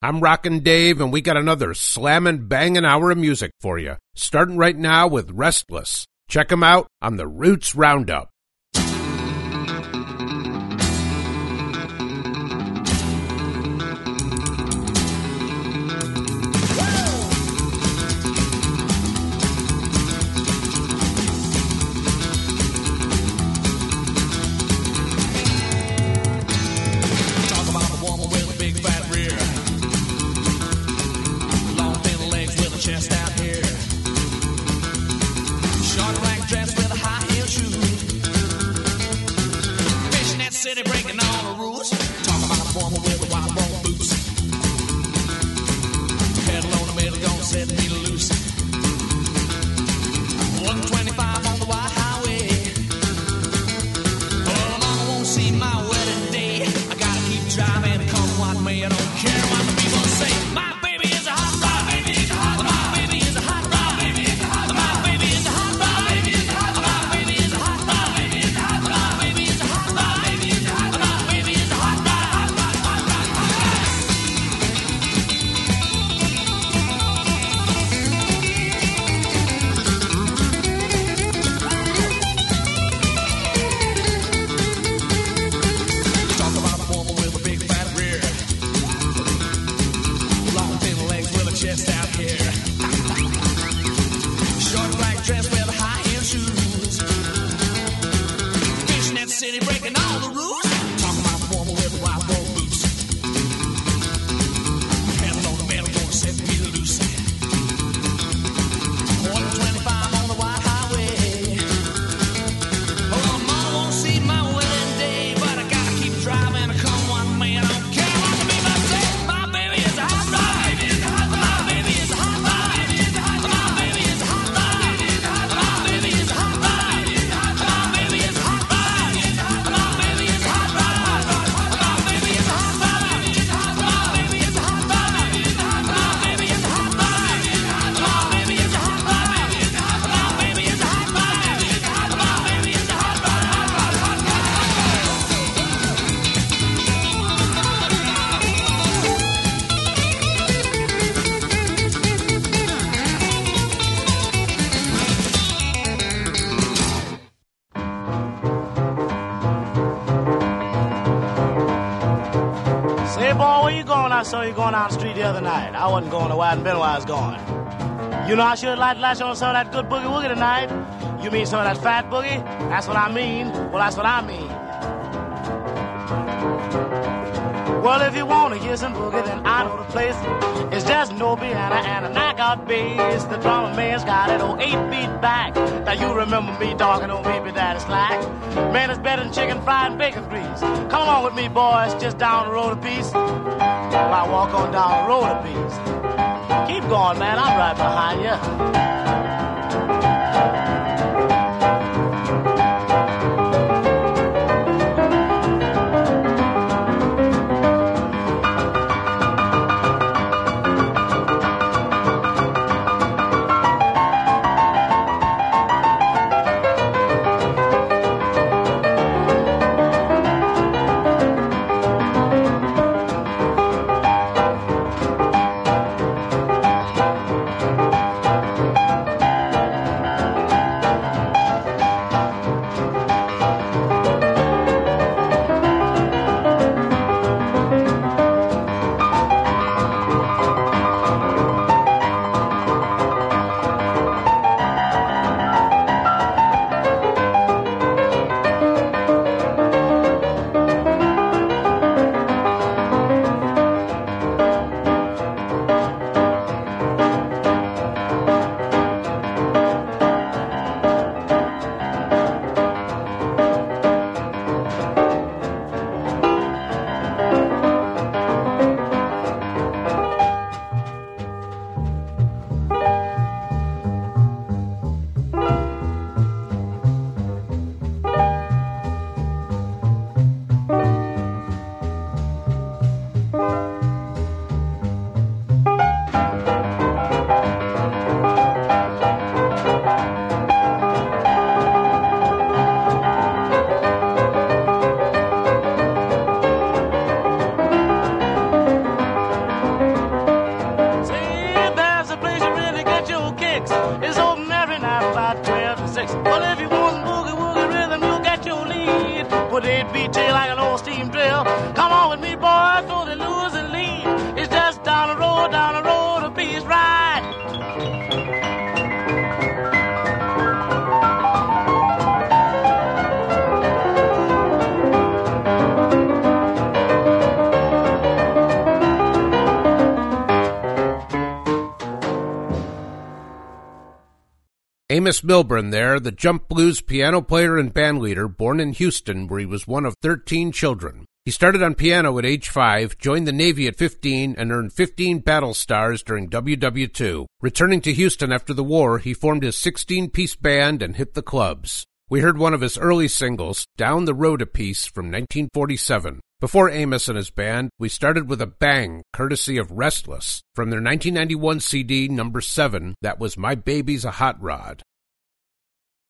I'm Rockin' Dave, and we got another slammin' bangin' hour of music for you, starting right now with Restless. Check 'em out on the Roots Roundup. Saw you going down the street the other night. I wasn't going to where I'd been I was going. You know, I should like to latch on some of that good boogie woogie tonight. You mean some of that fat boogie? That's what I mean. Well, that's what I mean. Well, if you want to hear some boogie, then I know the place. It's just no piano and a knockout bass. The drummer man's got it on eight feet back. Now you remember me talking on baby daddy slack. Man, it's better than chicken fried and bacon grease. Come along with me, boys, just down the road a piece. I walk on down the road a piece. Keep going, man. I'm right behind you. Amos Milburn there, the jump blues piano player and bandleader, born in Houston, where he was one of 13 children. He started on piano at age 5, joined the Navy at 15, and earned 15 battle stars during WW2. Returning to Houston after the war, he formed his 16-piece band and hit the clubs. We heard one of his early singles, Down the Road a Piece, from 1947. Before Amos and his band, we started with a bang, courtesy of Restless, from their 1991 CD number 7, that was My Baby's a Hot Rod.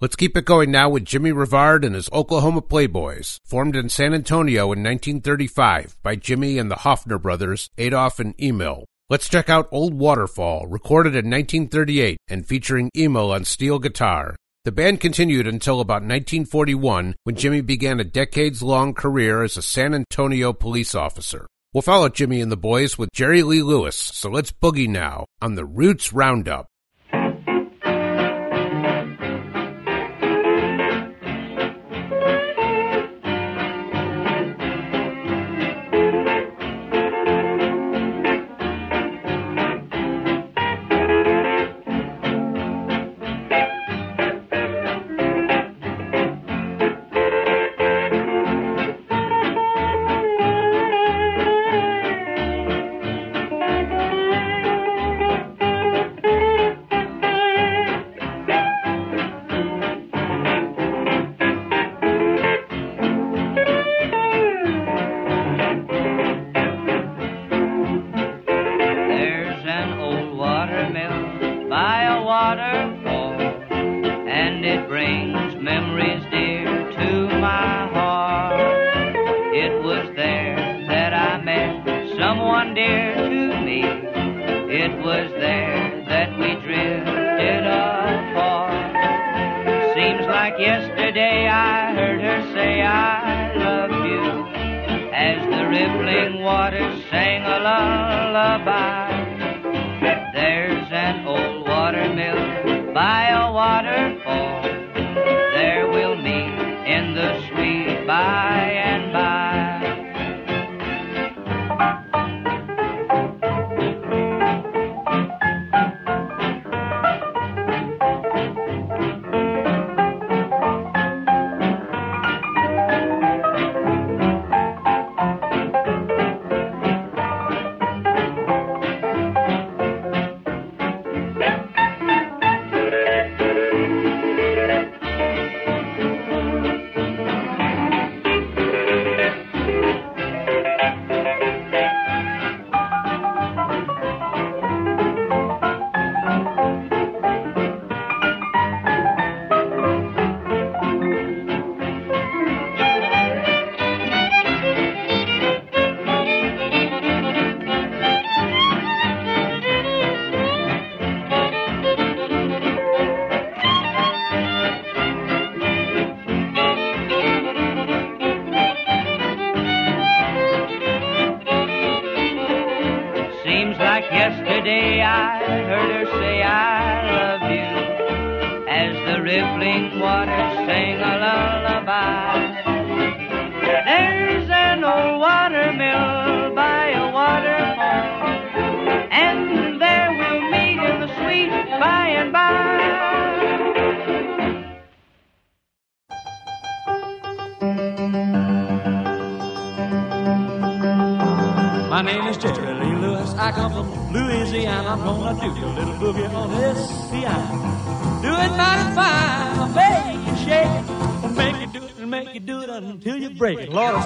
Let's keep it going now with Jimmie Revard and his Oklahoma Playboys, formed in San Antonio in 1935 by Jimmy and the Hofner brothers, Adolph and Emil. Let's check out Old Waterfall, recorded in 1938 and featuring Emil on steel guitar. The band continued until about 1941 when Jimmy began a decades long career as a San Antonio police officer. We'll follow Jimmy and the boys with Jerry Lee Lewis, so let's boogie now on the Roots Roundup.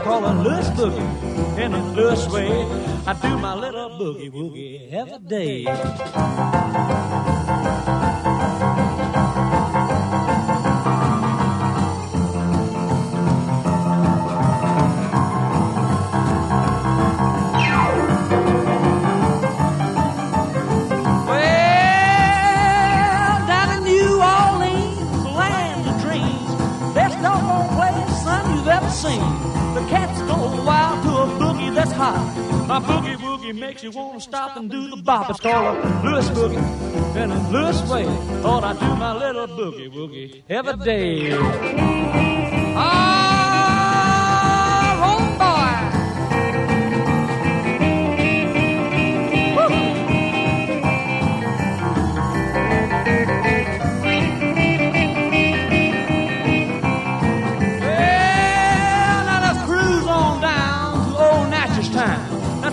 Called a Lewis boogie in a Lewis way. I do my little boogie woogie every day. A Lewis boogie and a Lewis way. Thought I'd do my little boogie woogie every day. Ah, roll boy.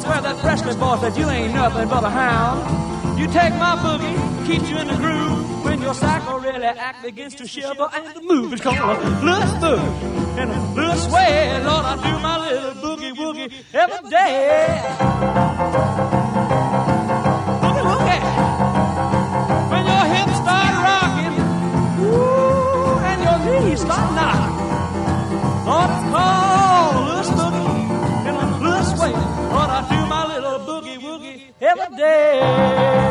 Where that Presley boy said you ain't nothing but a hound. You take my boogie, keeps you in the groove. When your cycle really act begins to shiver and the move is called a Lewis boogie. And a Lewis way, Lord, I do my little boogie woogie every day. Boogie woogie. When your hips start rocking, ooh, and your knees start knocking. Lord, it's called Lewis Boogie in a Lewis way. Lord, I do my little boogie woogie every day.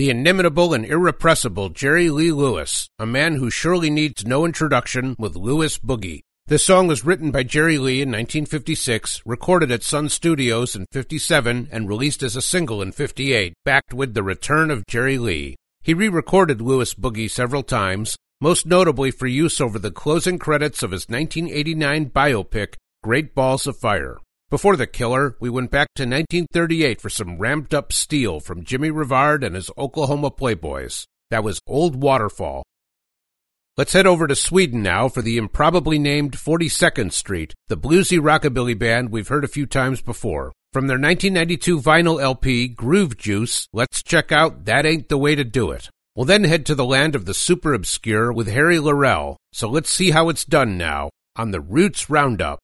The inimitable and irrepressible Jerry Lee Lewis, a man who surely needs no introduction with Lewis Boogie. This song was written by Jerry Lee in 1956, recorded at Sun Studios in 57, and released as a single in 58, backed with the return of Jerry Lee. He re-recorded Lewis Boogie several times, most notably for use over the closing credits of his 1989 biopic, Great Balls of Fire. Before The Killer, we went back to 1938 for some ramped up steel from Jimmie Revard and his Oklahoma Playboys. That was Old Waterfall. Let's head over to Sweden now for the improbably named 42nd Street, the bluesy rockabilly band we've heard a few times before. From their 1992 vinyl LP, Groove Juice, let's check out That Ain't the Way to Do It. We'll then head to the land of the super obscure with Harry Laurel, so let's see how it's done now on the Roots Roundup.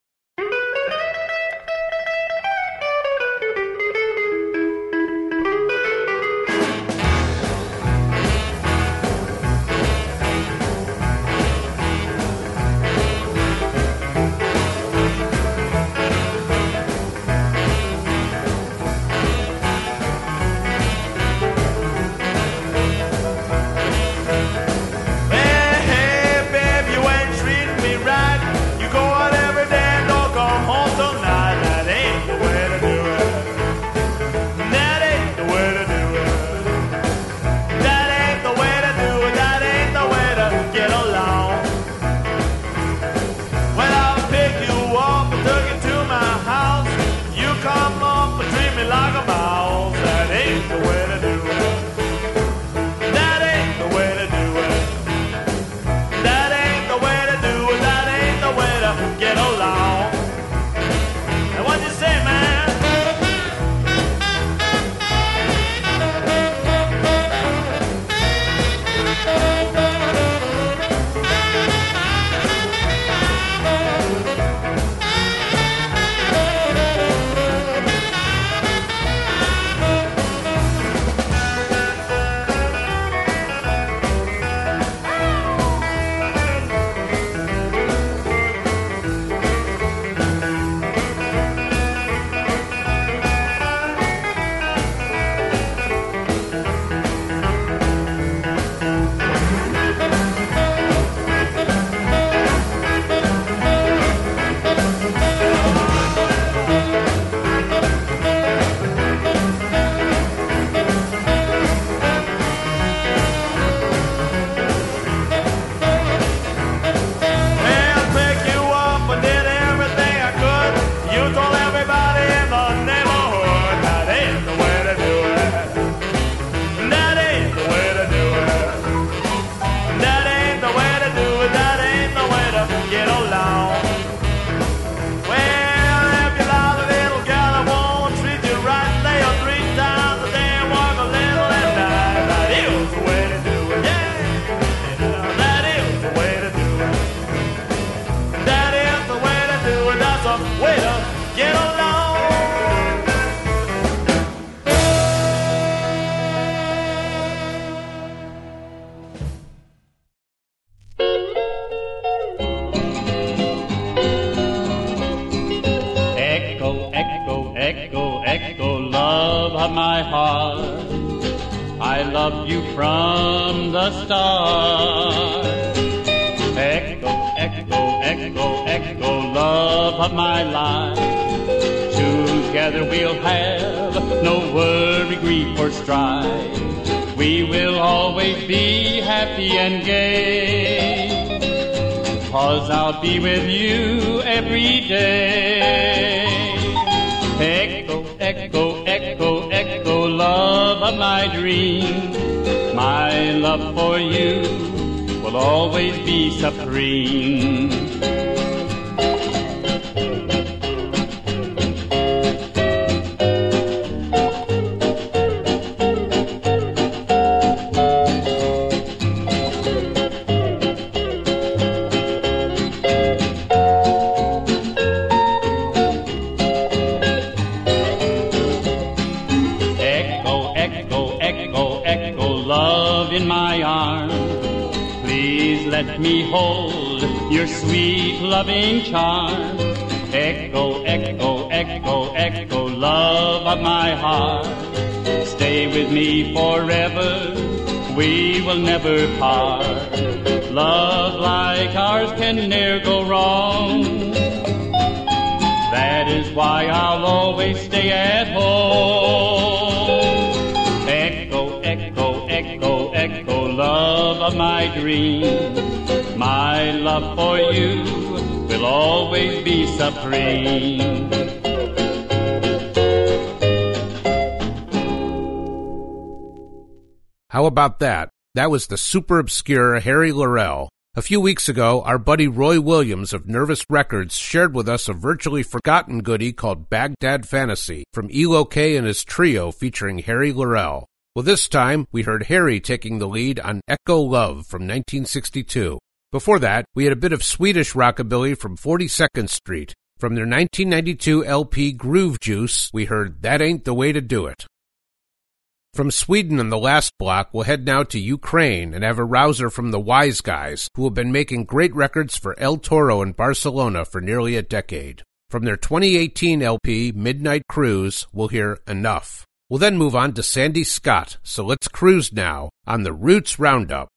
Let me hold your sweet loving charm. Echo, echo, echo, echo, love of my heart. Stay with me forever, we will never part. Love like ours can ne'er go wrong. That is why I'll always stay at home. Echo, echo, echo, echo, love of my dream. Love for you will always be supreme. How about that? That was the super obscure Harry Laurel. A few weeks ago, our buddy Roy Williams of Nervous Records shared with us a virtually forgotten goodie called Baghdad Fantasy from Elo K and his trio featuring Harry Laurel. Well, this time we heard Harry taking the lead on Echo Love from 1962. Before that, we had a bit of Swedish rockabilly from 42nd Street. From their 1992 LP Groove Juice, we heard That Ain't the Way to Do It. From Sweden in the last block, we'll head now to Ukraine and have a rouser from the Wise Guys, who have been making great records for El Toro in Barcelona for nearly a decade. From their 2018 LP, Midnight Cruise, we'll hear Enough. We'll then move on to Sandy Scott, so let's cruise now on the Roots Roundup.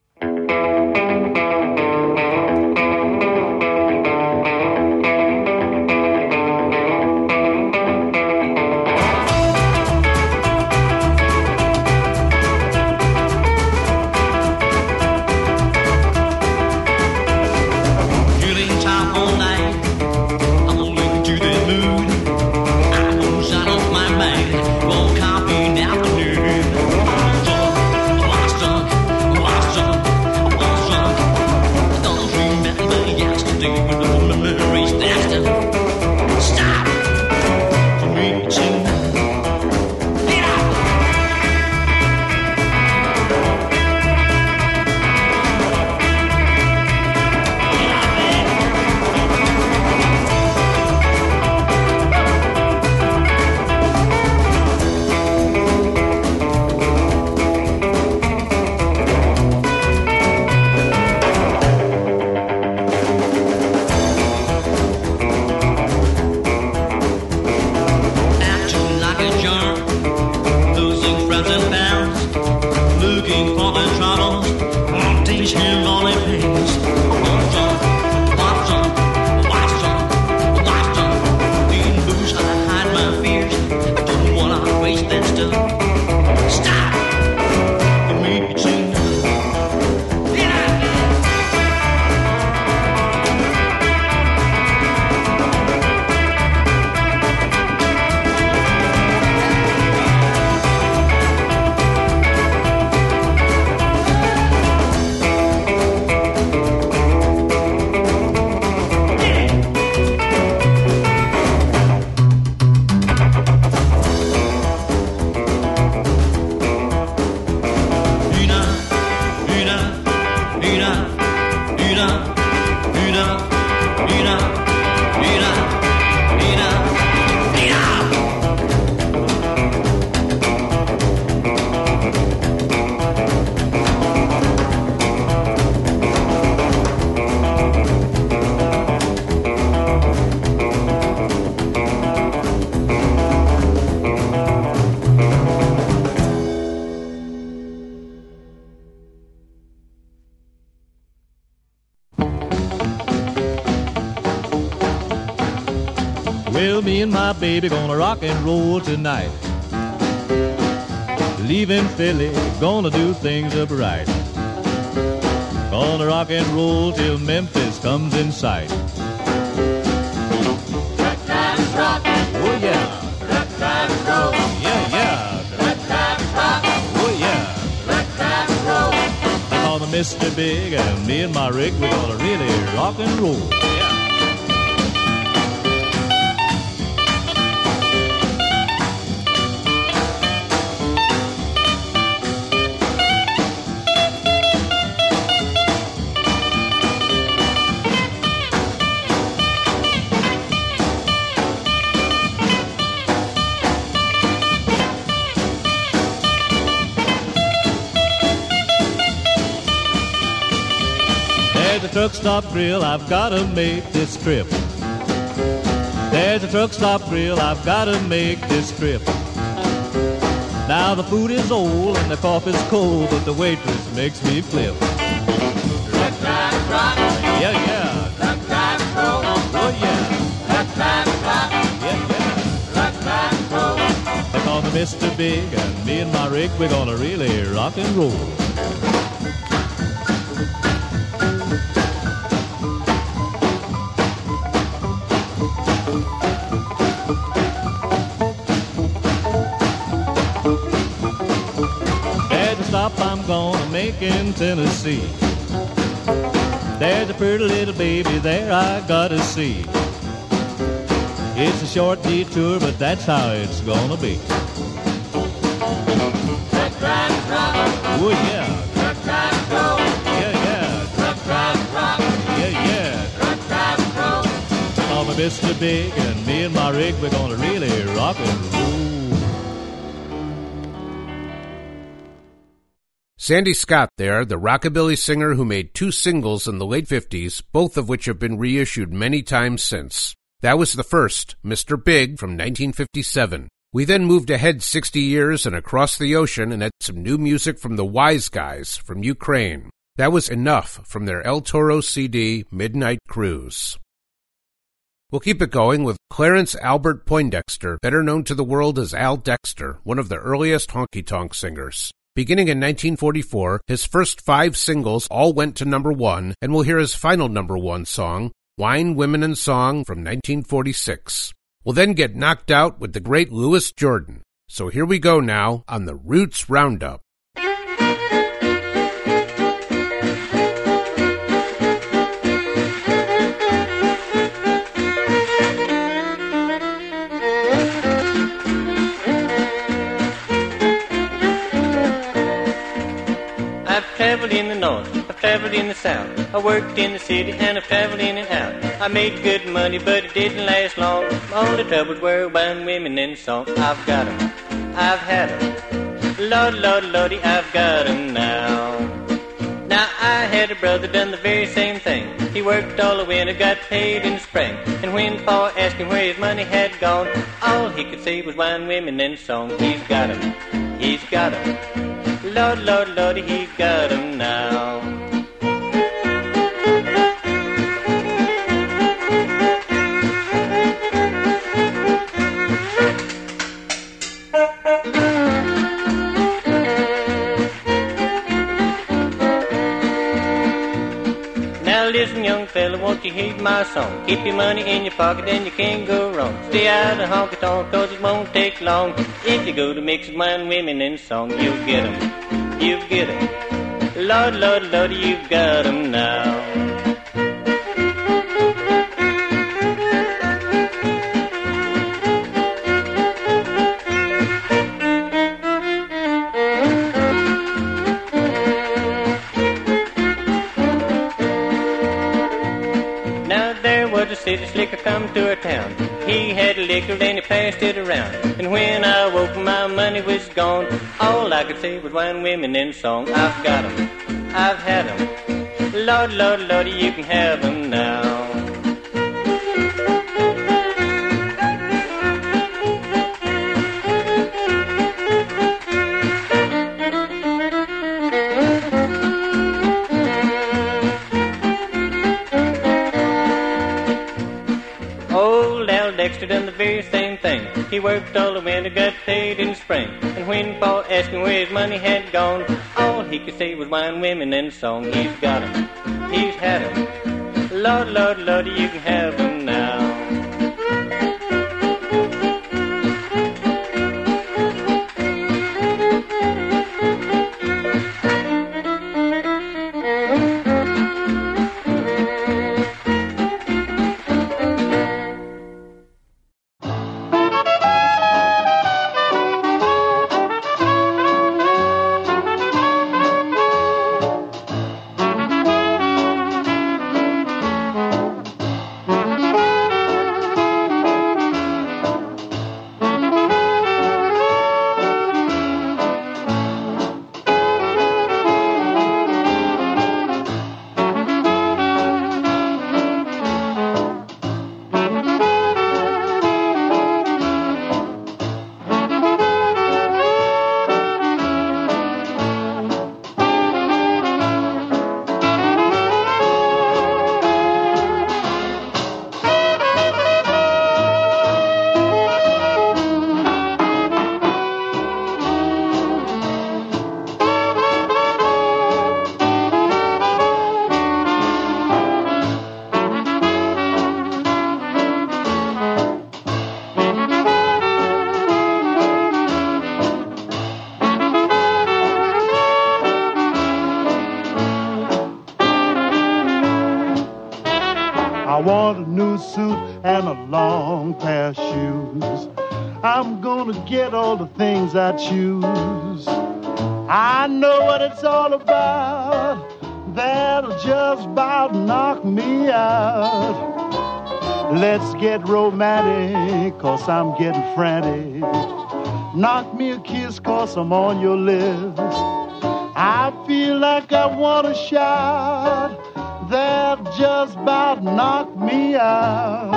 Baby gonna rock and roll tonight. Leaving Philly, gonna do things upright. Gonna rock and roll till Memphis comes in sight. Oh yeah. Yeah, yeah. Oh yeah. I call me Mr. Big and me and my rig, we're gonna really rock and roll. Truck stop grill, I've gotta make this trip. There's a truck stop grill, I've gotta make this trip. Now the food is old and the coffee's cold, but the waitress makes me flip. Yeah, yeah. Oh, yeah. Yeah, yeah. They call me Mr. Big, and me and my rig, we're gonna really rock and roll. In Tennessee. There's a pretty little baby there I gotta see. It's a short detour, but that's how it's gonna be. Oh yeah. Yeah, yeah. Yeah, yeah. Call me Mr. Big, and me and my rig, we're gonna really rock and roll. Sandy Scott there, the rockabilly singer who made two singles in the late 50s, both of which have been reissued many times since. That was the first, Mr. Big, from 1957. We then moved ahead 60 years and across the ocean and had some new music from the Wise Guys from Ukraine. That was enough from their El Toro CD, Midnight Cruise. We'll keep it going with Clarence Albert Poindexter, better known to the world as Al Dexter, one of the earliest honky tonk singers. Beginning in 1944, his first five singles all went to number one, and we'll hear his final number one song, Wine, Women, and Song from 1946. We'll then get knocked out with the great Louis Jordan. So here we go now on the Roots Roundup. In the north, I've traveled in the south. I worked in the city and I've traveled in and out. I made good money, but it didn't last long. My only troubles were one women and song. I've got 'em, I've had 'em. Lord, Lord, Lordy, I've got 'em now. Now I had a brother done the very same thing. He worked all the winter, got paid in the spring. And when Pa asked him where his money had gone, all he could say was wine, women, and song. He's got 'em, he's got 'em. Lord, Lord, Lord, he got 'em now. Now listen, young fella, won't you heed my song? Keep your money in your pocket and you can't go wrong. Stay out of honky tonk cause it won't take long. If you go to mix wine, women, and song, you'll get 'em. You get 'em. Lord, Lord, Lord, you got 'em. Now Liquor and he passed it around. And when I woke, my money was gone. All I could say was wine, women, and song. I've got 'em, I've had 'em. Lord, Lord, Lord, you can have 'em now. He worked all the winter, got paid in the spring. And when Paul asked him where his money had gone, all he could say was wine, women, and song. He's got 'em, he's had 'em. Lord, Lord, Lord, you can have 'em want a new suit and a long pair of shoes. I'm gonna get all the things I choose. I know what it's all about. That'll just about knock me out. Let's get romantic, cause I'm getting frantic. Knock me a kiss, cause I'm on your lips. I feel like I wanna shout. That just about knocked me out.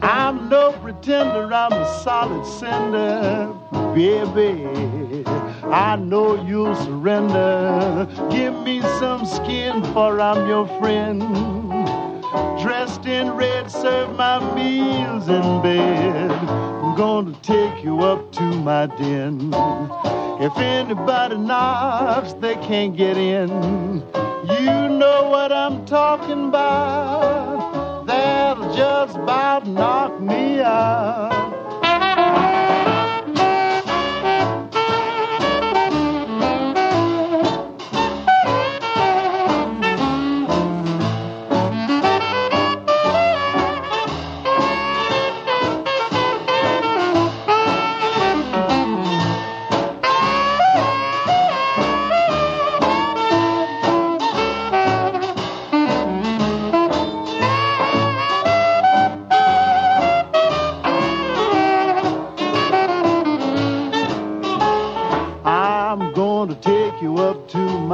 I'm no pretender, I'm a solid cinder, baby. I know you'll surrender. Give me some skin, for I'm your friend. Dressed in red, serve my meals in bed. I'm gonna take you up to my den. If anybody knocks, they can't get in. You know what I'm talking about. That'll just about knock me out.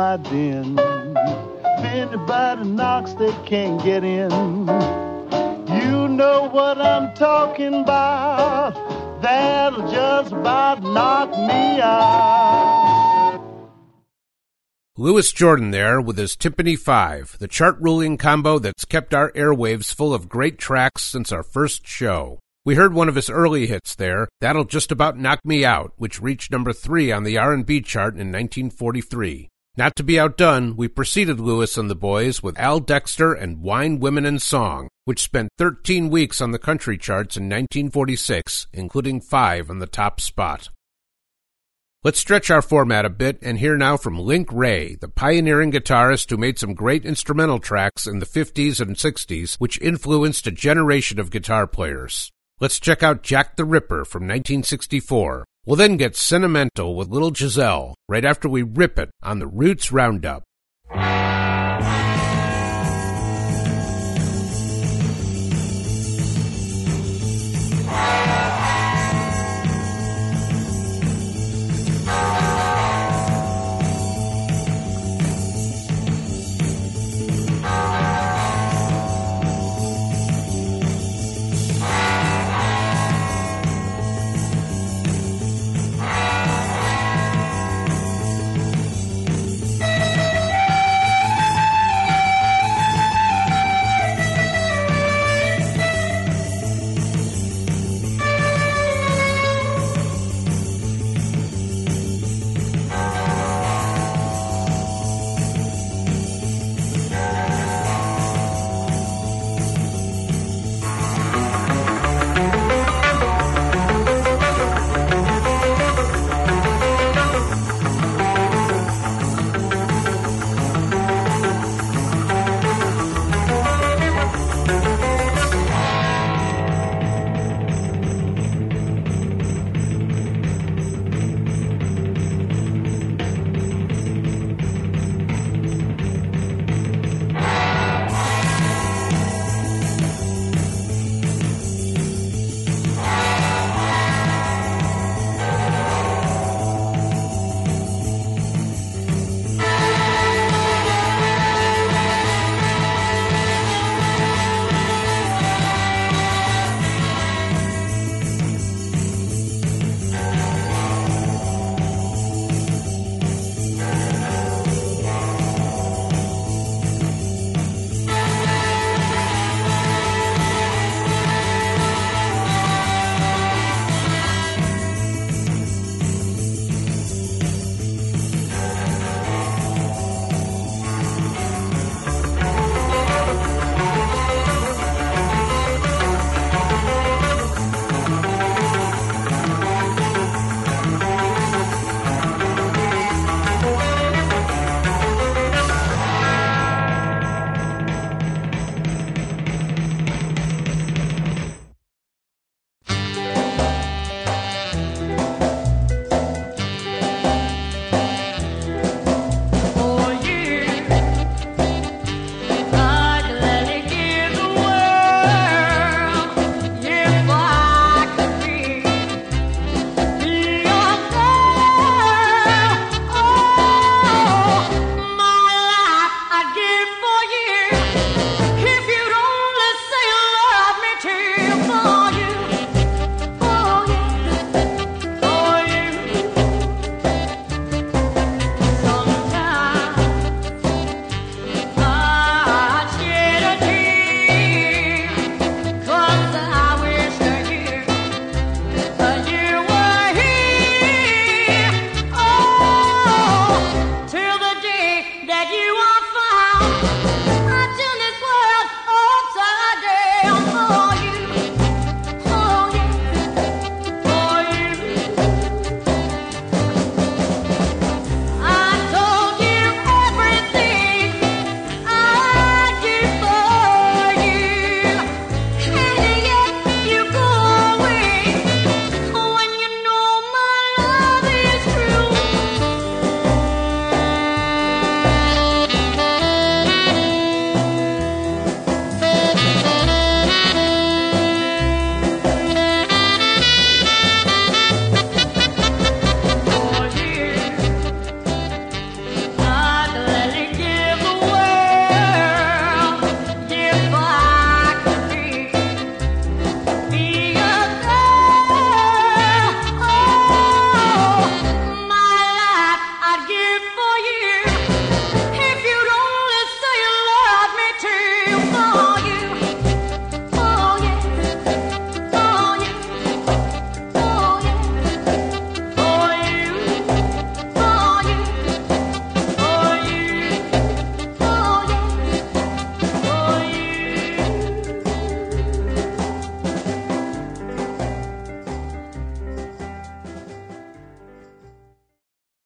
My. If anybody knocks, they can't get in. You know what I'm talking about. That'll just about knock me out. Louis Jordan there with his Tympany 5, the chart ruling combo that's kept our airwaves full of great tracks since our first show. We heard one of his early hits there, That'll Just About Knock Me Out, which reached number 3 on the R&B chart in 1943. Not to be outdone, we preceded Louis and the boys with Al Dexter and Wine, Women, and Song, which spent 13 weeks on the country charts in 1946, including 5 on the top spot. Let's stretch our format a bit and hear now from Link Wray, the pioneering guitarist who made some great instrumental tracks in the 50s and 60s, which influenced a generation of guitar players. Let's check out Jack the Ripper from 1964. We'll then get sentimental with Little Giselle right after we rip it on the Roots Roundup.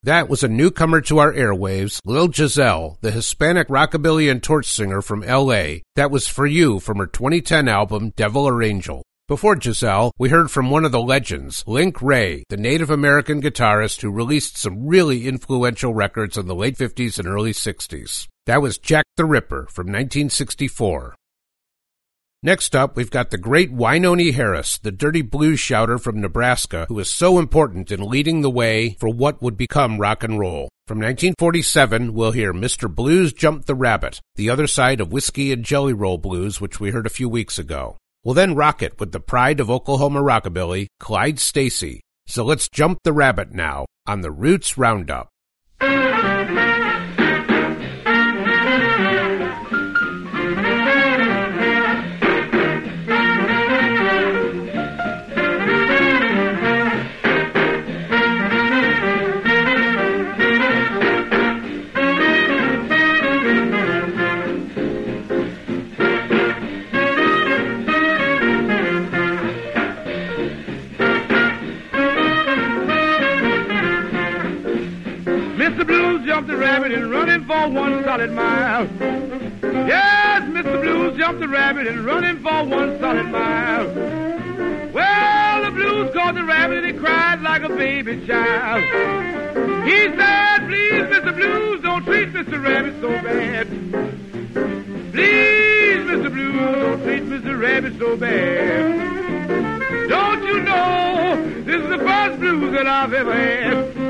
That was a newcomer to our airwaves, Lil Giselle, the Hispanic rockabilly and torch singer from L.A. That was for you from her 2010 album Devil or Angel. Before Giselle, we heard from one of the legends, Link Wray, the Native American guitarist who released some really influential records in the late 50s and early 60s. That was Jack the Ripper from 1964. Next up, we've got the great Wynonie Harris, the dirty blues shouter from Nebraska, who was so important in leading the way for what would become rock and roll. From 1947, we'll hear Mr. Blues Jumped the Rabbit, the other side of Whiskey and Jelly Roll Blues, which we heard a few weeks ago. We'll then rock it with the pride of Oklahoma rockabilly, Clyde Stacy. So let's jump the rabbit now on the Roots Roundup. One solid mile. Yes, Mr. Blues jumped the rabbit and running for one solid mile. Well, the blues caught the rabbit and he cried like a baby child. He said, please, Mr. Blues, don't treat Mr. Rabbit so bad. Please, Mr. Blues, don't treat Mr. Rabbit so bad. Don't you know this is the first blues that I've ever had?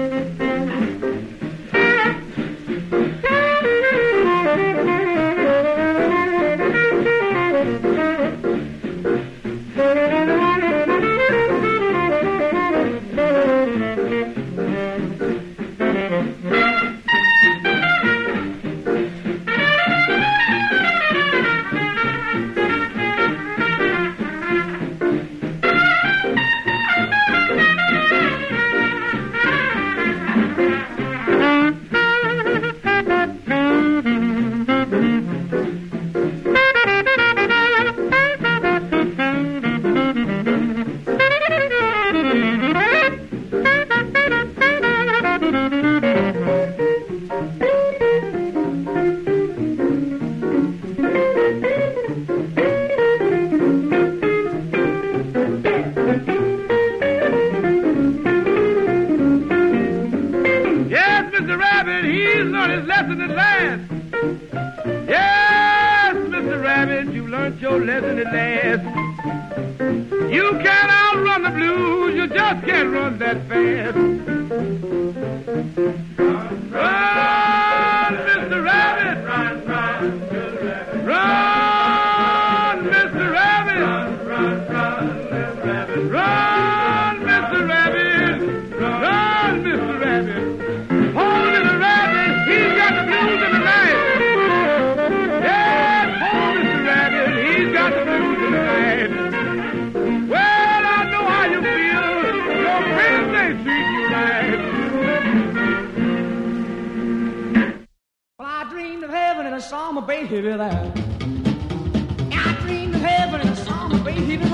Dreamed of heaven and I saw my baby there. I dreamed of heaven and I saw my baby there.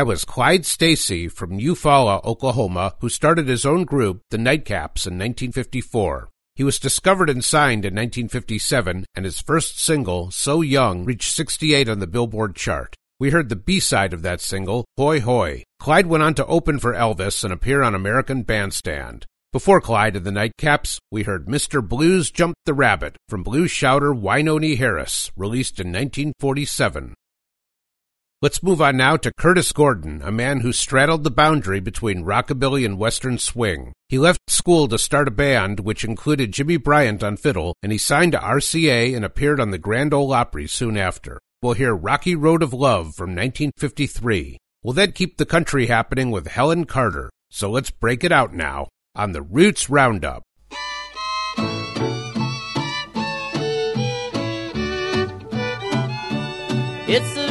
That was Clyde Stacy from Eufaula, Oklahoma, who started his own group, the Nightcaps, in 1954. He was discovered and signed in 1957, and his first single, So Young, reached 68 on the Billboard chart. We heard the B side of that single, Hoy Hoy. Clyde went on to open for Elvis and appear on American Bandstand. Before Clyde and the Nightcaps, we heard Mr. Blues Jumped the Rabbit from blues shouter Wynonie Harris, released in 1947. Let's move on now to Curtis Gordon, a man who straddled the boundary between rockabilly and western swing. He left school to start a band which included Jimmy Bryant on fiddle, and he signed to RCA and appeared on the Grand Ole Opry soon after. We'll hear Rocky Road of Love from 1953. We'll then keep the country happening with Helen Carter. So let's break it out now on the Roots Roundup. It's the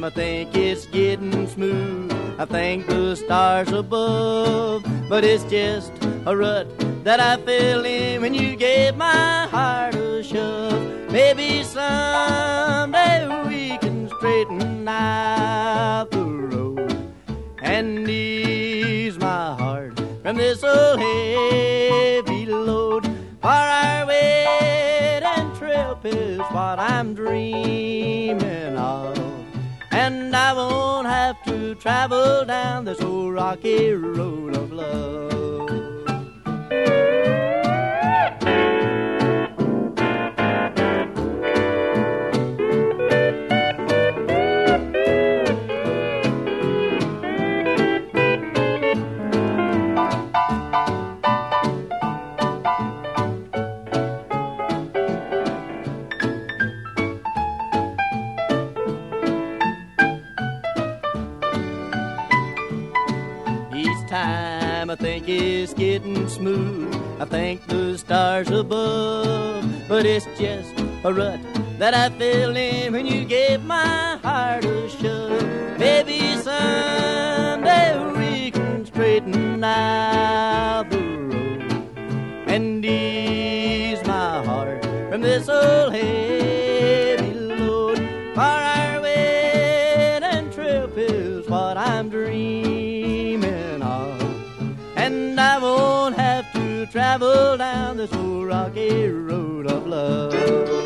time I think it's getting smooth, I thank the stars above. But it's just a rut that I fell in when you gave my heart a shove. Maybe someday we can straighten out the road and ease my heart from this old heavy load. For our wedding trip is what I'm dreaming won't have to travel down this old rocky road of love. Time I think it's getting smooth, I thank the stars above. But it's just a rut that I fell in when you gave my heart a shove. Maybe someday we can straighten out the road and ease my heart from this old heavy travel down this old rocky road of love.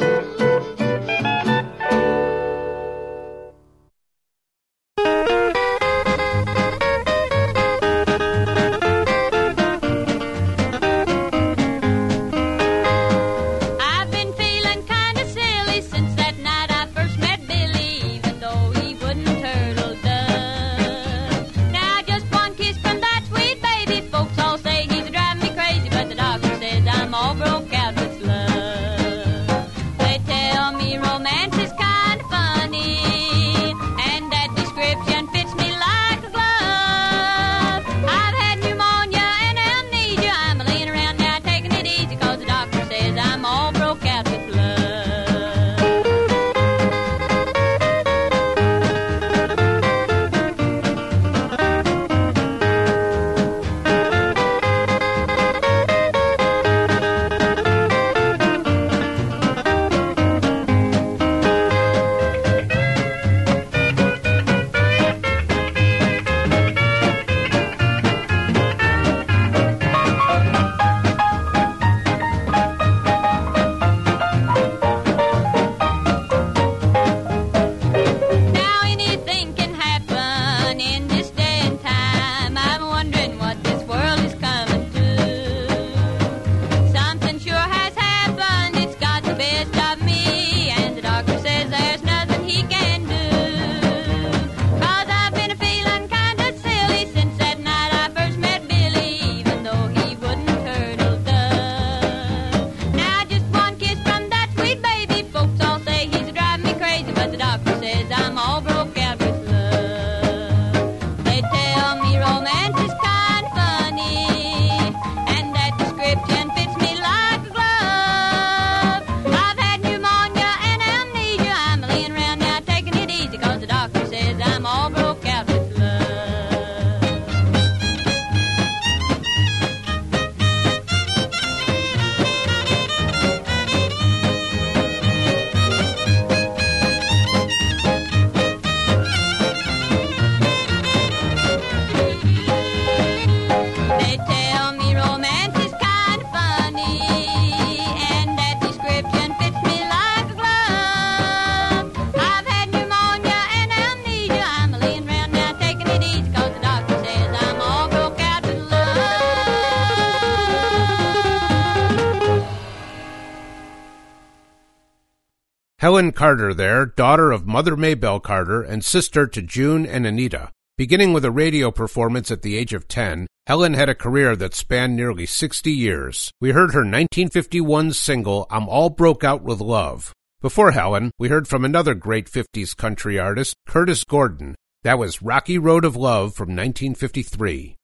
Helen Carter there, daughter of Mother Maybelle Carter and sister to June and Anita. Beginning with a radio performance at the age of 10, Helen had a career that spanned nearly 60 years. We heard her 1951 single, I'm All Broke Out with Love. Before Helen, we heard from another great 50s country artist, Curtis Gordon. That was Rocky Road of Love from 1953.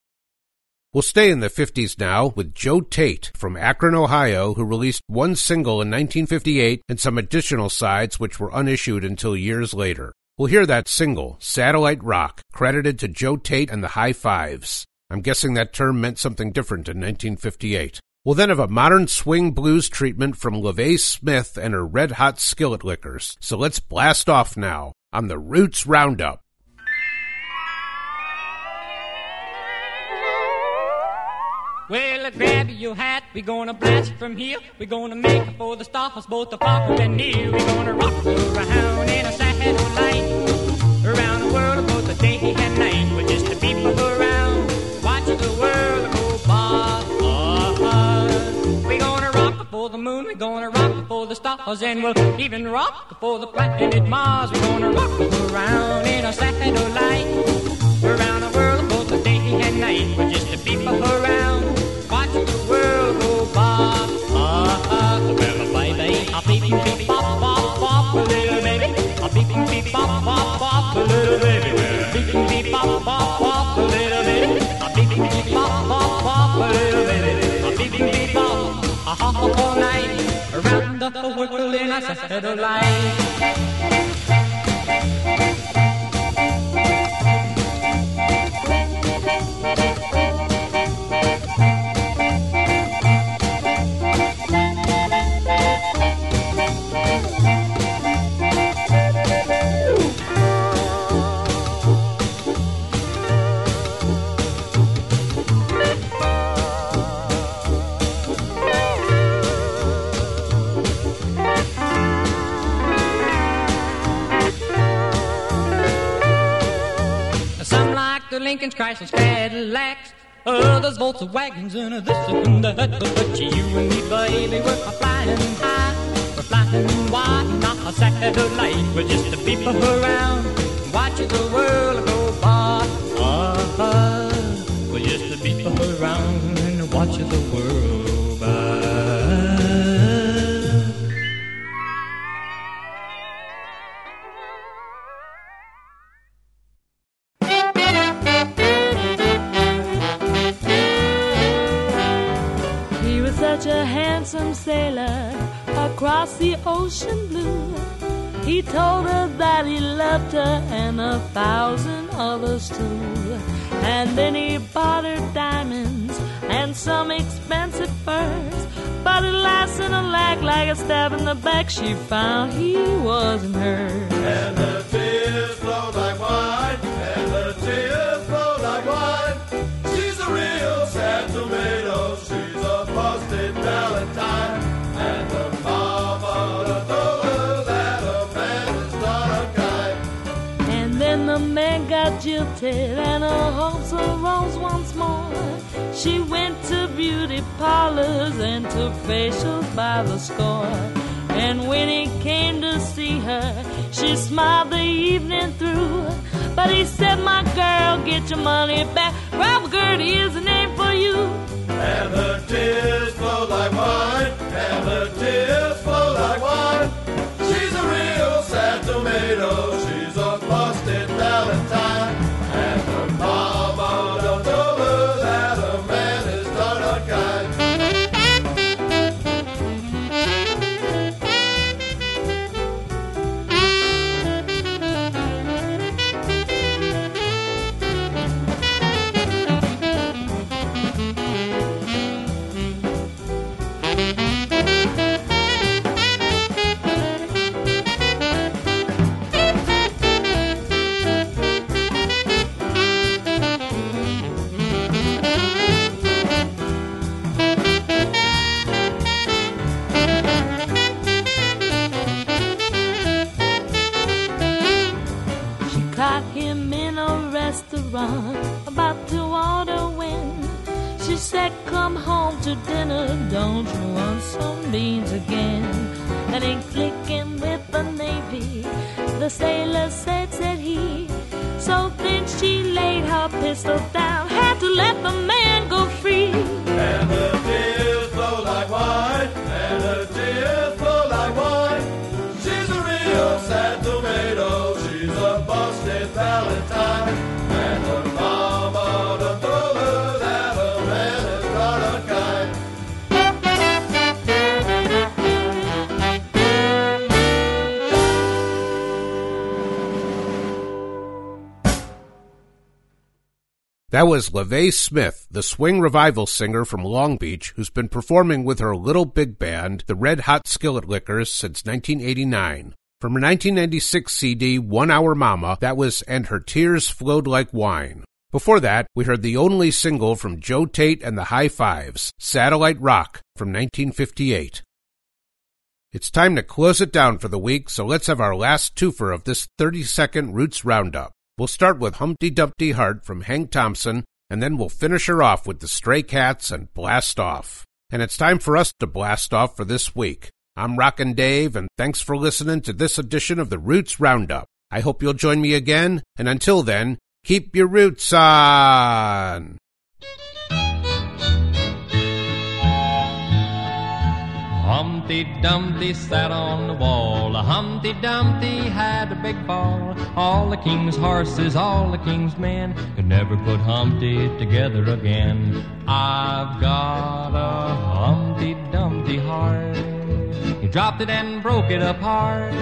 We'll stay in the 50s now with Joe Tate from Akron, Ohio, who released one single in 1958 and some additional sides which were unissued until years later. We'll hear that single, Satellite Rock, credited to Joe Tate and the High Fives. I'm guessing that term meant something different in 1958. We'll then have a modern swing blues treatment from LaVay Smith and her red hot skillet lickers. So let's blast off now on the Roots Roundup. Well, grab your hat, we're gonna blast from here. We're gonna make for the stars, both the far and near. We're gonna rock around in a satellite. Around the world, both the day and night. We're just the people around, watching the world go by. We're gonna rock for the moon, we're gonna rock for the stars, and we'll even rock for the planet Mars. We're gonna rock all night. Around the world in a satellite. Lincolns, Chryslers, Cadillacs. Others Volkswagens and this and that. But you and me, baby, we're flying high. We're flying wide, not a satellite. We're just the people around, watching the world go by. Uh-huh. We're just the people around, and watching the world ocean blue. He told her that he loved her and a thousand others too. And then he bought her diamonds and some expensive furs. But alas, in a lag like a stab in the back, she found he wasn't hers. And the tears flow like wine, jilted and her hopes arose once more. She went to beauty parlors and took facials by the score. And when he came to see her, she smiled the evening through. But he said, My girl, get your money back. Robert Gertie is the name for you. And the tears flow like wine, and the tears flow like wine. She's a real sad tomato, to dinner, don't you want some beans again? that ain't clicking with the Navy. The sailor said, said he. So then she laid her pistol down, had to let the man go free. That was LaVay Smith, the swing revival singer from Long Beach, who's been performing with her little big band, the Red Hot Skillet Lickers, since 1989. From her 1996 CD, One Hour Mama, that was And Her Tears Flowed Like Wine. Before that, we heard the only single from Joe Tate and the High Fives, Satellite Rock, from 1958. It's time to close it down for the week, so let's have our last twofer of this 30 second Roots Roundup. We'll start with Humpty Dumpty Heart from Hank Thompson, and then we'll finish her off with the Stray Cats and Blast Off. And it's time for us to blast off for this week. I'm Rockin' Dave, and thanks for listening to this edition of the Roots Roundup. I hope you'll join me again, and until then, keep your roots on! Humpty Dumpty sat on the wall. Humpty Dumpty had a big fall. All the king's horses, all the king's men could never put Humpty together again. I've got a Humpty Dumpty heart. He dropped it and broke it apart.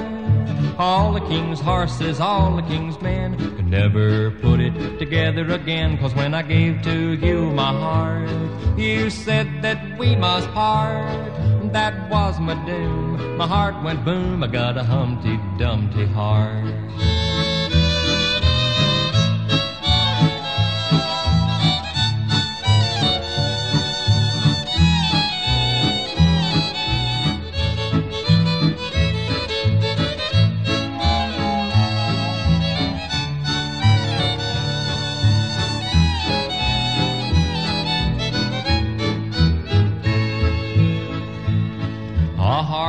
All the king's horses, all the king's men could never put it together again. Cause when I gave to you my heart, you said that we must part. That was my doom. My heart went boom. I got a Humpty Dumpty heart.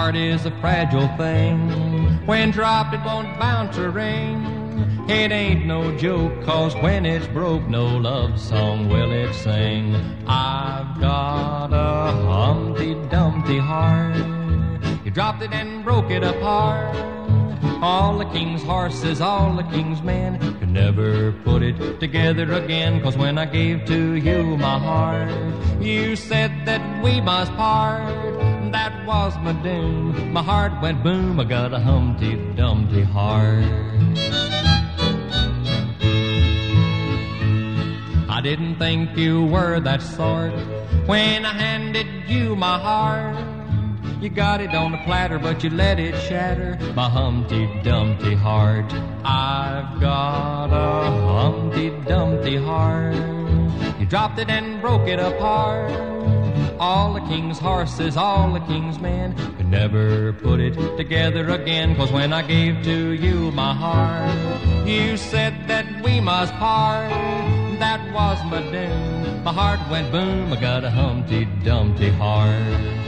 Heart is a fragile thing. When dropped, it won't bounce or ring. It ain't no joke, cause when it's broke, no love song will it sing. I've got a Humpty Dumpty heart. You dropped it and broke it apart. All the king's horses, all the king's men could never put it together again. Cause when I gave to you my heart, you said that we must part. That was my doom. My heart went boom. I got a Humpty Dumpty heart. I didn't think you were that sort when I handed you my heart. You got it on a platter, but you let it shatter my Humpty Dumpty heart. I've got a Humpty Dumpty heart. You dropped it and broke it apart. All the king's horses, all the king's men could never put it together again. Cause when I gave to you my heart, you said that we must part. That was my doom. My heart went boom. I got a Humpty Dumpty heart.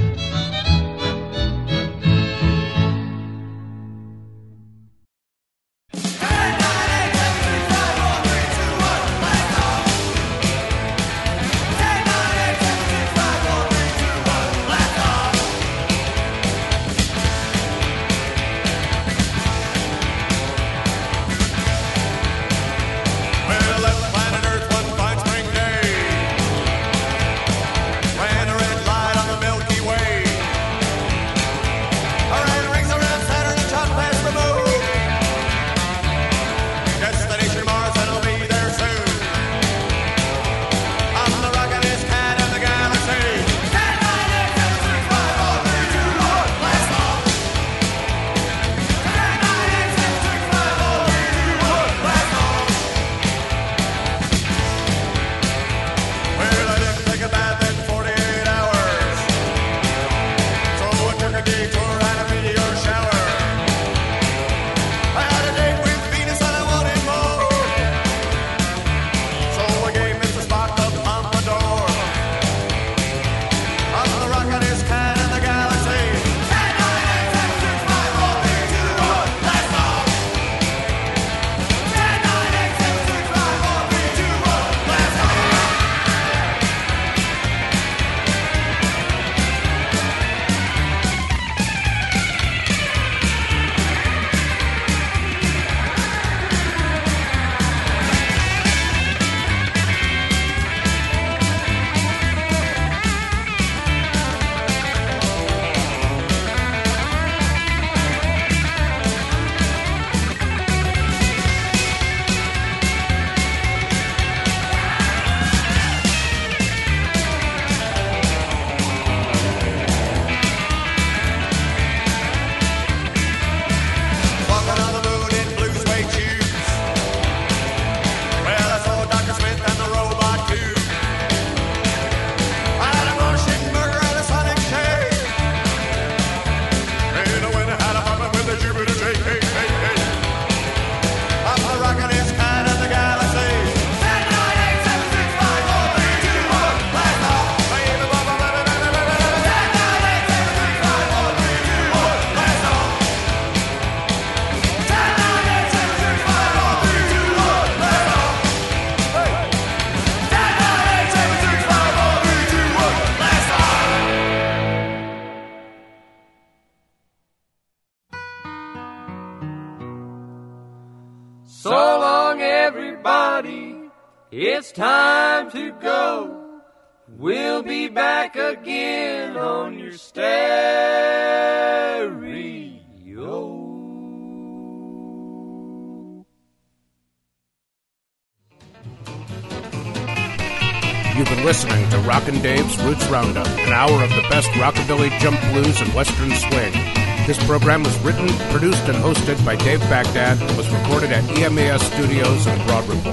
Program was written, produced, and hosted by Dave Baghdad and was recorded at EMAS Studios in Broad Ripple.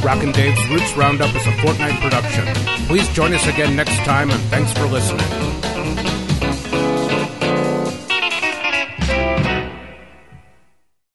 Rockin' Dave's Roots Roundup is a fortnight production. Please join us again next time, and thanks for listening.